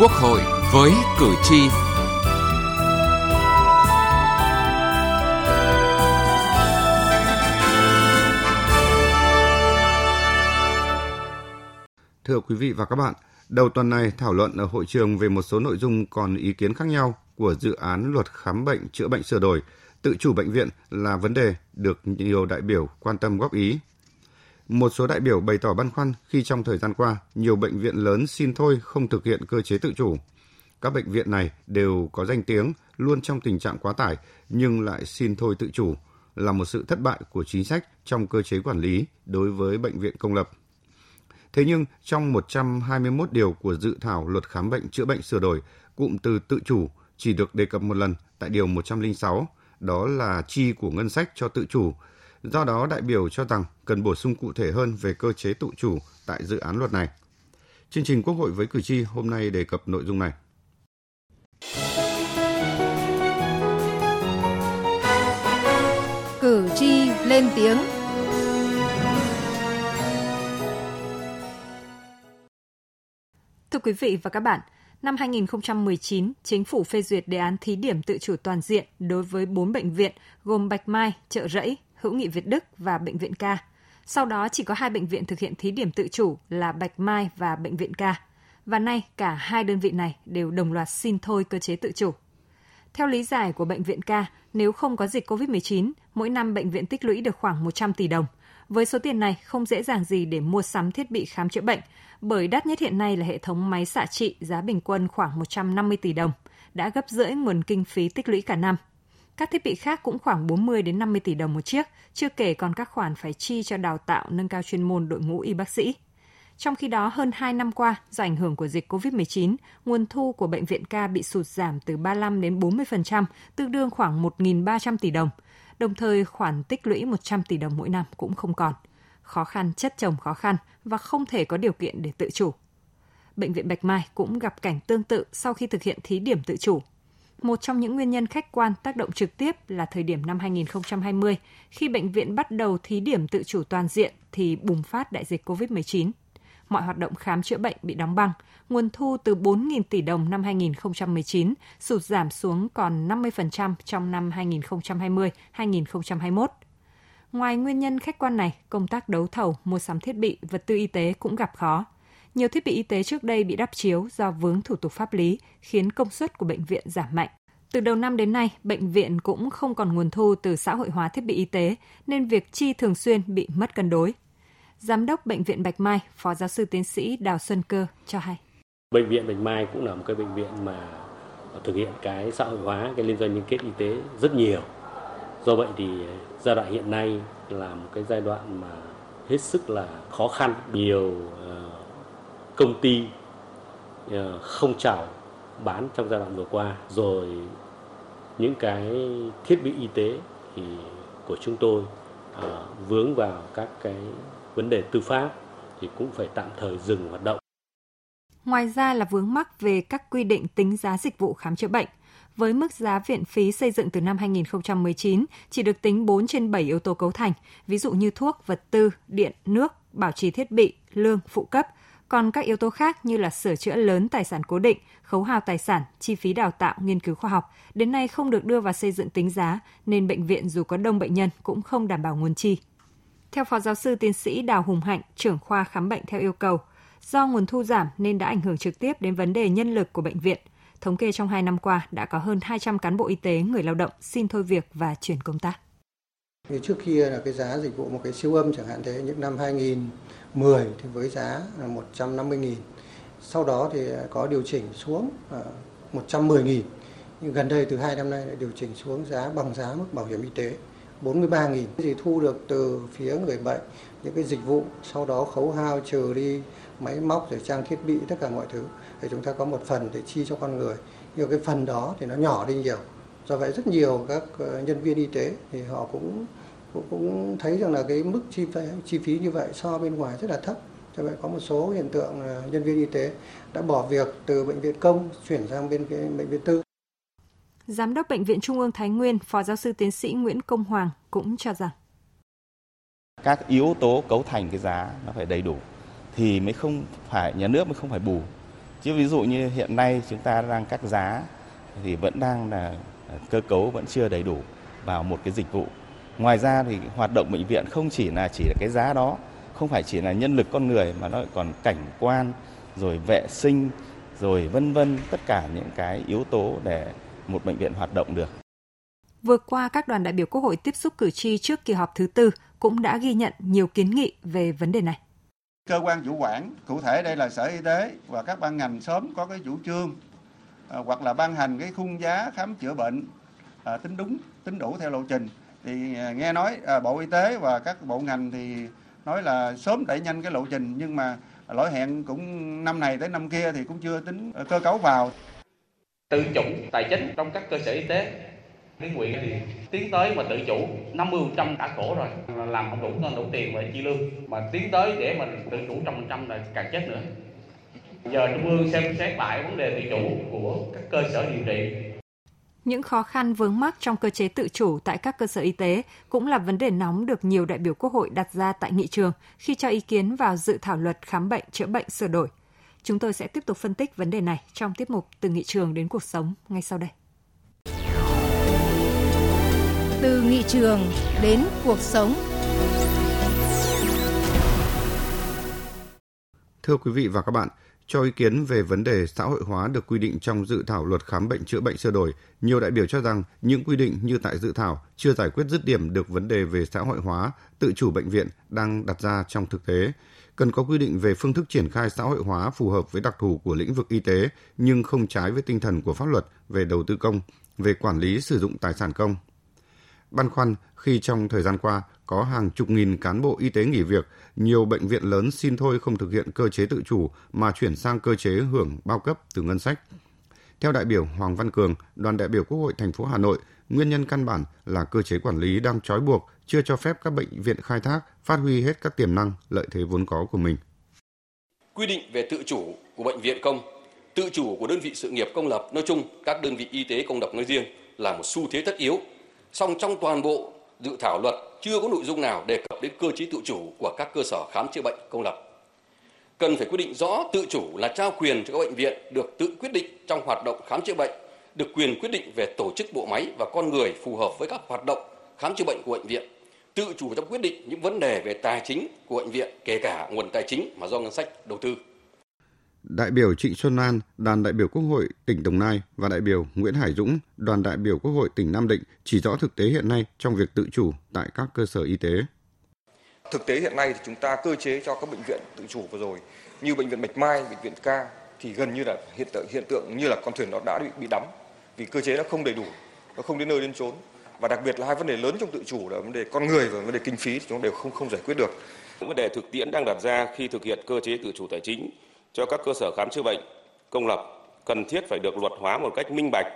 Quốc hội với cử tri. Thưa quý vị và các bạn, đầu tuần này thảo luận ở hội trường về một số nội dung còn ý kiến khác nhau của dự án luật khám bệnh chữa bệnh sửa đổi, tự chủ bệnh viện là vấn đề được nhiều đại biểu quan tâm góp ý. Một số đại biểu bày tỏ băn khoăn khi trong thời gian qua, nhiều bệnh viện lớn xin thôi không thực hiện cơ chế tự chủ. Các bệnh viện này đều có danh tiếng, luôn trong tình trạng quá tải, nhưng lại xin thôi tự chủ, là một sự thất bại của chính sách trong cơ chế quản lý đối với bệnh viện công lập. Thế nhưng, trong 121 điều của dự thảo luật khám bệnh chữa bệnh sửa đổi, cụm từ tự chủ chỉ được đề cập một lần tại điều 106, đó là chi của ngân sách cho tự chủ. Do đó, đại biểu cho rằng cần bổ sung cụ thể hơn về cơ chế tự chủ tại dự án luật này. Chương trình Quốc hội với cử tri hôm nay đề cập nội dung này. Cử tri lên tiếng Thưa quý vị và các bạn, năm 2019, chính phủ phê duyệt đề án thí điểm tự chủ toàn diện đối với 4 bệnh viện gồm Bạch Mai, Chợ Rẫy, Hữu nghị Việt Đức và Bệnh viện Ca. Sau đó chỉ có hai bệnh viện thực hiện thí điểm tự chủ là Bạch Mai và Bệnh viện Ca. Và nay cả hai đơn vị này đều đồng loạt xin thôi cơ chế tự chủ. Theo lý giải của Bệnh viện Ca, nếu không có dịch COVID-19, mỗi năm bệnh viện tích lũy được khoảng 100 tỷ đồng. Với số tiền này không dễ dàng gì để mua sắm thiết bị khám chữa bệnh, bởi đắt nhất hiện nay là hệ thống máy xạ trị giá bình quân khoảng 150 tỷ đồng, đã gấp rưỡi nguồn kinh phí tích lũy cả năm. Các thiết bị khác cũng khoảng 40 đến 50 tỷ đồng một chiếc, chưa kể còn các khoản phải chi cho đào tạo nâng cao chuyên môn đội ngũ y bác sĩ. Trong khi đó, hơn 2 năm qua, do ảnh hưởng của dịch COVID-19, nguồn thu của bệnh viện ca bị sụt giảm từ 35 đến 40%, tương đương khoảng 1.300 tỷ đồng. Đồng thời, khoản tích lũy 100 tỷ đồng mỗi năm cũng không còn. Khó khăn chất chồng khó khăn và không thể có điều kiện để tự chủ. Bệnh viện Bạch Mai cũng gặp cảnh tương tự sau khi thực hiện thí điểm tự chủ. Một trong những nguyên nhân khách quan tác động trực tiếp là thời điểm năm 2020, khi bệnh viện bắt đầu thí điểm tự chủ toàn diện thì bùng phát đại dịch COVID-19 mọi hoạt động khám chữa bệnh bị đóng băng, nguồn thu từ 4.000 tỷ đồng năm 2019 sụt giảm xuống còn 50% trong năm 2020-2021. Ngoài nguyên nhân khách quan này, công tác đấu thầu, mua sắm thiết bị, vật tư y tế cũng gặp khó. Nhiều thiết bị y tế trước đây bị đắp chiếu do vướng thủ tục pháp lý, khiến công suất của bệnh viện giảm mạnh. Từ đầu năm đến nay, bệnh viện cũng không còn nguồn thu từ xã hội hóa thiết bị y tế, nên việc chi thường xuyên bị mất cân đối. Giám đốc Bệnh viện Bạch Mai, Phó Giáo sư Tiến sĩ Đào Xuân Cơ cho hay. Bệnh viện Bạch Mai cũng là một cái bệnh viện mà thực hiện cái xã hội hóa, cái liên doanh liên kết y tế rất nhiều. Do vậy thì giai đoạn hiện nay là một cái giai đoạn mà hết sức là khó khăn. Nhiều ờ, công ty ờ, không chào bán trong giai đoạn vừa qua. Rồi những cái thiết bị y tế thì của chúng tôi ờ, vướng vào các cái vấn đề tư pháp thì cũng phải tạm thời dừng hoạt động. Ngoài ra là vướng mắc về các quy định tính giá dịch vụ khám chữa bệnh. Với mức giá viện phí xây dựng từ năm 2019 chỉ được tính 4 trên 7 yếu tố cấu thành, ví dụ như thuốc, vật tư, điện, nước, bảo trì thiết bị, lương, phụ cấp. Còn các yếu tố khác như là sửa chữa lớn tài sản cố định, khấu hao tài sản, chi phí đào tạo, nghiên cứu khoa học, đến nay không được đưa vào xây dựng tính giá, nên bệnh viện dù có đông bệnh nhân cũng không đảm bảo nguồn chi. Theo Phó Giáo sư Tiến sĩ Đào Hùng Hạnh, trưởng khoa khám bệnh theo yêu cầu, do nguồn thu giảm nên đã ảnh hưởng trực tiếp đến vấn đề nhân lực của bệnh viện. Thống kê trong 2 năm qua đã có hơn 200 cán bộ y tế, người lao động xin thôi việc và chuyển công tác. Như trước kia là cái giá dịch vụ một cái siêu âm chẳng hạn thế, những năm 2010 thì với giá là 150 nghìn. Sau đó thì có điều chỉnh xuống 110 nghìn. Nhưng gần đây từ 2 năm nay lại điều chỉnh xuống giá bằng giá mức bảo hiểm y tế 43.000 thì thu được từ phía người bệnh, những cái dịch vụ, sau đó khấu hao trừ đi máy móc rồi trang thiết bị, tất cả mọi thứ để chúng ta có một phần để chi cho con người nhưng cái phần đó thì nó nhỏ đi nhiều do vậy rất nhiều các ờ, nhân viên y tế thì họ cũng cũng, cũng thấy rằng là cái mức chi phí, chi phí như vậy so bên ngoài rất là thấp. Cho vậy có một số hiện tượng nhân viên y tế đã bỏ việc từ bệnh viện công chuyển sang bên cái bệnh viện tư. Giám đốc Bệnh viện Trung ương Thái Nguyên, Phó Giáo sư Tiến sĩ Nguyễn Công Hoàng cũng cho rằng các yếu tố cấu thành cái giá nó phải đầy đủ thì mới không phải nhà nước mới không phải bù. Chứ ví dụ như hiện nay chúng ta đang các giá thì vẫn đang là cơ cấu vẫn chưa đầy đủ vào một cái dịch vụ. Ngoài ra thì hoạt động bệnh viện không chỉ là chỉ là cái giá đó, không phải chỉ là nhân lực con người mà nó còn cảnh quan, rồi vệ sinh, rồi vân vân tất cả những cái yếu tố để một bệnh viện hoạt động được. Vừa qua, các đoàn đại biểu Quốc hội tiếp xúc cử tri trước kỳ họp thứ tư cũng đã ghi nhận nhiều kiến nghị về vấn đề này. Cơ quan chủ quản, cụ thể đây là Sở Y tế và các ban ngành sớm có cái chủ trương À, hoặc là ban hành cái khung giá khám chữa bệnh à, tính đúng, tính đủ theo lộ trình. Thì à, nghe nói à, Bộ Y tế và các bộ ngành thì nói là sớm đẩy nhanh cái lộ trình nhưng mà lỗi hẹn cũng năm này tới năm kia thì cũng chưa tính à, cơ cấu vào. Tự chủ tài chính trong các cơ sở y tế liên huyện thì tiến tới mà tự chủ 50% đã khổ rồi làm không đủ đủ tiền và chi lương mà tiến tới để mình tự chủ trăm phần trăm là càng chết nữa giờ trung ương xem xét lại vấn đề tự chủ của các cơ sở điều trị những khó khăn vướng mắc trong cơ chế tự chủ tại các cơ sở y tế cũng là vấn đề nóng được nhiều đại biểu Quốc hội đặt ra tại nghị trường khi cho ý kiến vào dự thảo luật khám bệnh chữa bệnh sửa đổi. Chúng tôi sẽ tiếp tục phân tích vấn đề này trong tiết mục Từ nghị trường đến cuộc sống ngay sau đây. Từ nghị trường đến cuộc sống. Thưa quý vị và các bạn, cho ý kiến về vấn đề xã hội hóa được quy định trong dự thảo luật khám bệnh chữa bệnh sửa đổi, nhiều đại biểu cho rằng những quy định như tại dự thảo chưa giải quyết dứt điểm được vấn đề về xã hội hóa, tự chủ bệnh viện đang đặt ra trong thực tế. Cần có quy định về phương thức triển khai xã hội hóa phù hợp với đặc thù của lĩnh vực y tế nhưng không trái với tinh thần của pháp luật về đầu tư công, về quản lý sử dụng tài sản công. Băn khoăn khi trong thời gian qua có hàng chục nghìn cán bộ y tế nghỉ việc, nhiều bệnh viện lớn xin thôi không thực hiện cơ chế tự chủ mà chuyển sang cơ chế hưởng bao cấp từ ngân sách. Theo đại biểu Hoàng Văn Cường, đoàn đại biểu Quốc hội thành phố Hà Nội, nguyên nhân căn bản là cơ chế quản lý đang trói buộc, chưa cho phép các bệnh viện khai thác, phát huy hết các tiềm năng, lợi thế vốn có của mình. Quy định về tự chủ của bệnh viện công, tự chủ của đơn vị sự nghiệp công lập nói chung, các đơn vị y tế công lập nói riêng là một xu thế tất yếu. Song trong toàn bộ dự thảo luật chưa có nội dung nào đề cập đến cơ chế tự chủ của các cơ sở khám chữa bệnh công lập. Cần phải quy định rõ tự chủ là trao quyền cho các bệnh viện được tự quyết định trong hoạt động khám chữa bệnh, được quyền quyết định về tổ chức bộ máy và con người phù hợp với các hoạt động khám chữa bệnh của bệnh viện, tự chủ trong quyết định những vấn đề về tài chính của bệnh viện, kể cả nguồn tài chính mà do ngân sách đầu tư. Đại biểu Trịnh Xuân An, đoàn đại biểu Quốc hội tỉnh Đồng Nai và đại biểu Nguyễn Hải Dũng, đoàn đại biểu Quốc hội tỉnh Nam Định chỉ rõ thực tế hiện nay trong việc tự chủ tại các cơ sở y tế. Thực tế hiện nay thì chúng ta cơ chế cho các bệnh viện tự chủ vừa rồi, như bệnh viện Bạch Mai, bệnh viện Ca thì gần như là hiện tượng hiện tượng như là con thuyền nó đã bị bị đắm vì cơ chế nó không đầy đủ, nó không đến nơi đến chốn và đặc biệt là hai vấn đề lớn trong tự chủ là vấn đề con người và vấn đề kinh phí thì chúng đều không không giải quyết được. Những vấn đề thực tiễn đang đặt ra khi thực hiện cơ chế tự chủ tài chính cho các cơ sở khám chữa bệnh công lập cần thiết phải được luật hóa một cách minh bạch,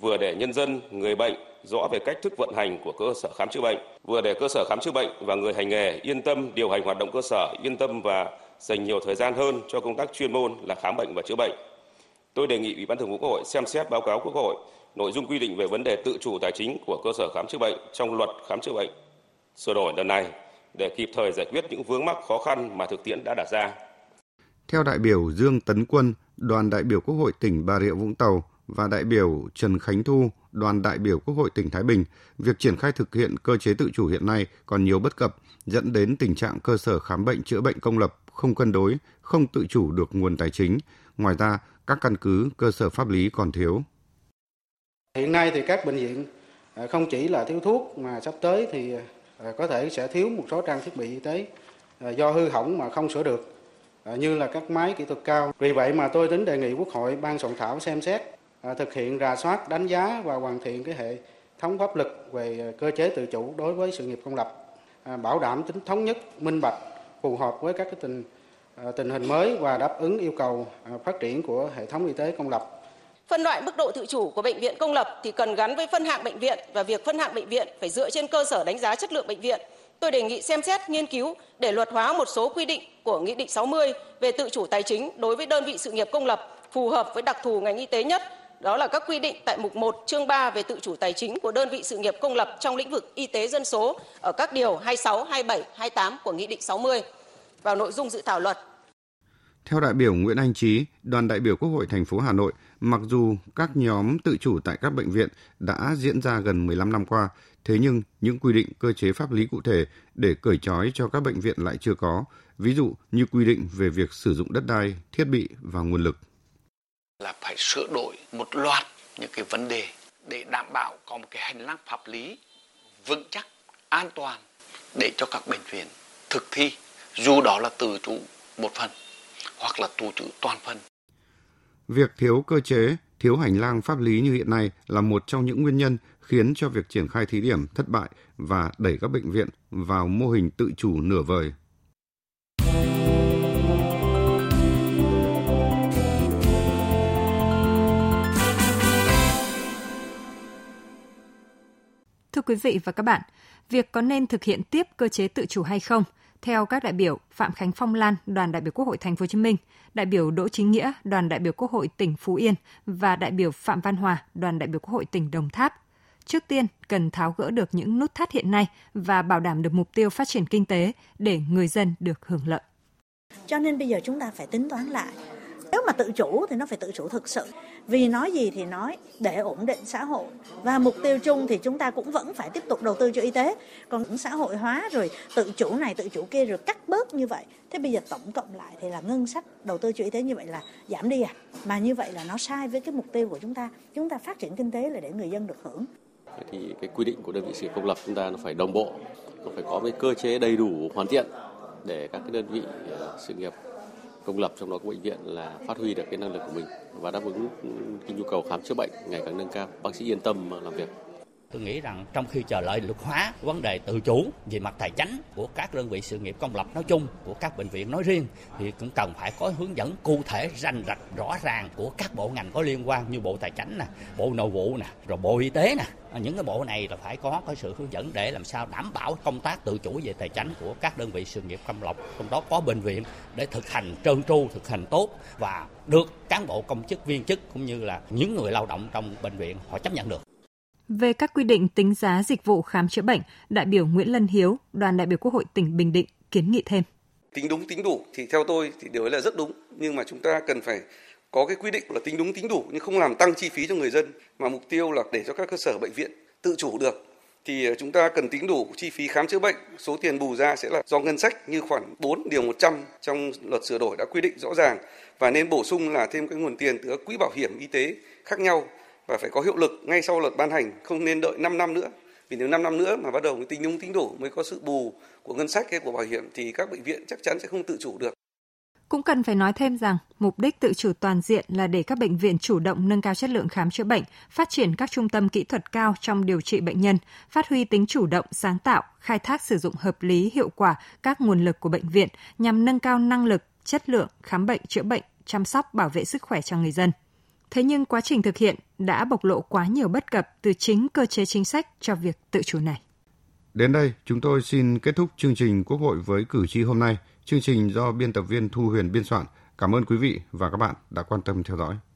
vừa để nhân dân, người bệnh rõ về cách thức vận hành của cơ sở khám chữa bệnh, vừa để cơ sở khám chữa bệnh và người hành nghề yên tâm điều hành hoạt động cơ sở, yên tâm và dành nhiều thời gian hơn cho công tác chuyên môn là khám bệnh và chữa bệnh. Tôi đề nghị Ủy ban Thường vụ Quốc hội xem xét báo cáo Quốc hội nội dung quy định về vấn đề tự chủ tài chính của cơ sở khám chữa bệnh trong luật khám chữa bệnh sửa đổi lần này để kịp thời giải quyết những vướng mắc khó khăn mà thực tiễn đã đặt ra. Theo đại biểu Dương Tấn Quân, đoàn đại biểu Quốc hội tỉnh Bà Rịa Vũng Tàu và đại biểu Trần Khánh Thu, đoàn đại biểu Quốc hội tỉnh Thái Bình, việc triển khai thực hiện cơ chế tự chủ hiện nay còn nhiều bất cập, dẫn đến tình trạng cơ sở khám bệnh chữa bệnh công lập không cân đối, không tự chủ được nguồn tài chính. Ngoài ra, các căn cứ cơ sở pháp lý còn thiếu. Hiện nay thì các bệnh viện à, không chỉ là thiếu thuốc mà sắp tới thì à, có thể sẽ thiếu một số trang thiết bị y tế à, do hư hỏng mà không sửa được À, như là các máy kỹ thuật cao. Vì vậy mà tôi tính đề nghị Quốc hội ban soạn thảo xem xét à, thực hiện rà soát, đánh giá và hoàn thiện cái hệ thống pháp lực về à, cơ chế tự chủ đối với sự nghiệp công lập, bảo đảm tính thống nhất, minh bạch, phù hợp với các cái tình tình hình mới và đáp ứng yêu cầu phát triển của hệ thống y tế công lập Phân loại mức độ tự chủ của bệnh viện công lập thì cần gắn với phân hạng bệnh viện và việc phân hạng bệnh viện phải dựa trên cơ sở đánh giá chất lượng bệnh viện. Tôi đề nghị xem xét nghiên cứu để luật hóa một số quy định của Nghị định 60 về tự chủ tài chính đối với đơn vị sự nghiệp công lập phù hợp với đặc thù ngành y tế nhất. Đó là các quy định tại mục 1 chương 3 về tự chủ tài chính của đơn vị sự nghiệp công lập trong lĩnh vực y tế dân số ở các điều 26, 27, 28 của Nghị định 60. Vào nội dung dự thảo luật, Theo đại biểu Nguyễn Anh Trí, đoàn đại biểu Quốc hội thành phố Hà Nội, mặc dù các nhóm tự chủ tại các bệnh viện đã diễn ra gần 15 năm qua, thế nhưng những quy định cơ chế pháp lý cụ thể để cởi trói cho các bệnh viện lại chưa có, ví dụ như quy định về việc sử dụng đất đai, thiết bị và nguồn lực. Là phải sửa đổi một loạt những cái vấn đề để đảm bảo có một cái hành lang pháp lý vững chắc, an toàn để cho các bệnh viện thực thi dù đó là từ chủ một phần hoặc là tù trữ toàn phần. Việc thiếu cơ chế, thiếu hành lang pháp lý như hiện nay là một trong những nguyên nhân khiến cho việc triển khai thí điểm thất bại và đẩy các bệnh viện vào mô hình tự chủ nửa vời. Thưa quý vị và các bạn, việc có nên thực hiện tiếp cơ chế tự chủ hay không, theo các đại biểu Phạm Khánh Phong Lan, đoàn đại biểu Quốc hội Thành phố Hồ Chí Minh, đại biểu Đỗ Chính Nghĩa, đoàn đại biểu Quốc hội tỉnh Phú Yên và đại biểu Phạm Văn Hòa, đoàn đại biểu Quốc hội tỉnh Đồng Tháp. Trước tiên, cần tháo gỡ được những nút thắt hiện nay và bảo đảm được mục tiêu phát triển kinh tế để người dân được hưởng lợi. Cho nên bây giờ chúng ta phải tính toán lại nếu mà tự chủ thì nó phải tự chủ thực sự. Vì nói gì thì nói, để ổn định xã hội. Và mục tiêu chung thì chúng ta cũng vẫn phải tiếp tục đầu tư cho y tế. Còn xã hội hóa rồi, tự chủ này, tự chủ kia rồi cắt bớt như vậy. Thế bây giờ tổng cộng lại thì là ngân sách đầu tư cho y tế như vậy là giảm đi à? Mà như vậy là nó sai với cái mục tiêu của chúng ta. Chúng ta phát triển kinh tế là để người dân được hưởng. Thì cái quy định của đơn vị sự nghiệp công lập chúng ta nó phải đồng bộ. Nó phải có cái cơ chế đầy đủ, hoàn thiện để các cái đơn vị ờ, sự nghiệp công lập trong đó có bệnh viện là phát huy được cái năng lực của mình và đáp ứng cái nhu cầu khám chữa bệnh ngày càng nâng cao. Bác sĩ yên tâm làm việc tôi nghĩ rằng trong khi chờ lợi luật hóa vấn đề tự chủ về mặt tài chính của các đơn vị sự nghiệp công lập nói chung, của các bệnh viện nói riêng, thì cũng cần phải có hướng dẫn cụ thể, rành rạch, rõ ràng của các bộ ngành có liên quan như bộ tài chính nè, bộ nội vụ nè, rồi bộ y tế nè. Những cái bộ này là phải có cái sự hướng dẫn để làm sao đảm bảo công tác tự chủ về tài chính của các đơn vị sự nghiệp công lập, trong đó có bệnh viện để thực hành trơn tru, thực hành tốt và được cán bộ công chức, viên chức cũng như là những người lao động trong bệnh viện họ chấp nhận được về các quy định tính giá dịch vụ khám chữa bệnh, đại biểu Nguyễn Lân Hiếu, đoàn đại biểu Quốc hội tỉnh Bình Định kiến nghị thêm. Tính đúng tính đủ thì theo tôi thì điều ấy là rất đúng, nhưng mà chúng ta cần phải có cái quy định là tính đúng tính đủ nhưng không làm tăng chi phí cho người dân mà mục tiêu là để cho các cơ sở bệnh viện tự chủ được thì ờ, chúng ta cần tính đủ chi phí khám chữa bệnh, số tiền bù ra sẽ là do ngân sách như khoản 4 điều 100 trong luật sửa đổi đã quy định rõ ràng và nên bổ sung là thêm cái nguồn tiền từ các quỹ bảo hiểm y tế khác nhau và phải có hiệu lực ngay sau luật ban hành, không nên đợi 5 năm nữa. Vì nếu 5 năm nữa mà bắt đầu mới tính đúng tính đủ mới có sự bù của ngân sách hay của bảo hiểm thì các bệnh viện chắc chắn sẽ không tự chủ được. Cũng cần phải nói thêm rằng, mục đích tự chủ toàn diện là để các bệnh viện chủ động nâng cao chất lượng khám chữa bệnh, phát triển các trung tâm kỹ thuật cao trong điều trị bệnh nhân, phát huy tính chủ động, sáng tạo, khai thác sử dụng hợp lý, hiệu quả các nguồn lực của bệnh viện nhằm nâng cao năng lực, chất lượng khám bệnh, chữa bệnh, chăm sóc, bảo vệ sức khỏe cho người dân. Thế nhưng quá trình thực hiện đã bộc lộ quá nhiều bất cập từ chính cơ chế chính sách cho việc tự chủ này. Đến đây, chúng tôi xin kết thúc chương trình Quốc hội với cử tri hôm nay. Chương trình do biên tập viên Thu Huyền biên soạn. Cảm ơn quý vị và các bạn đã quan tâm theo dõi.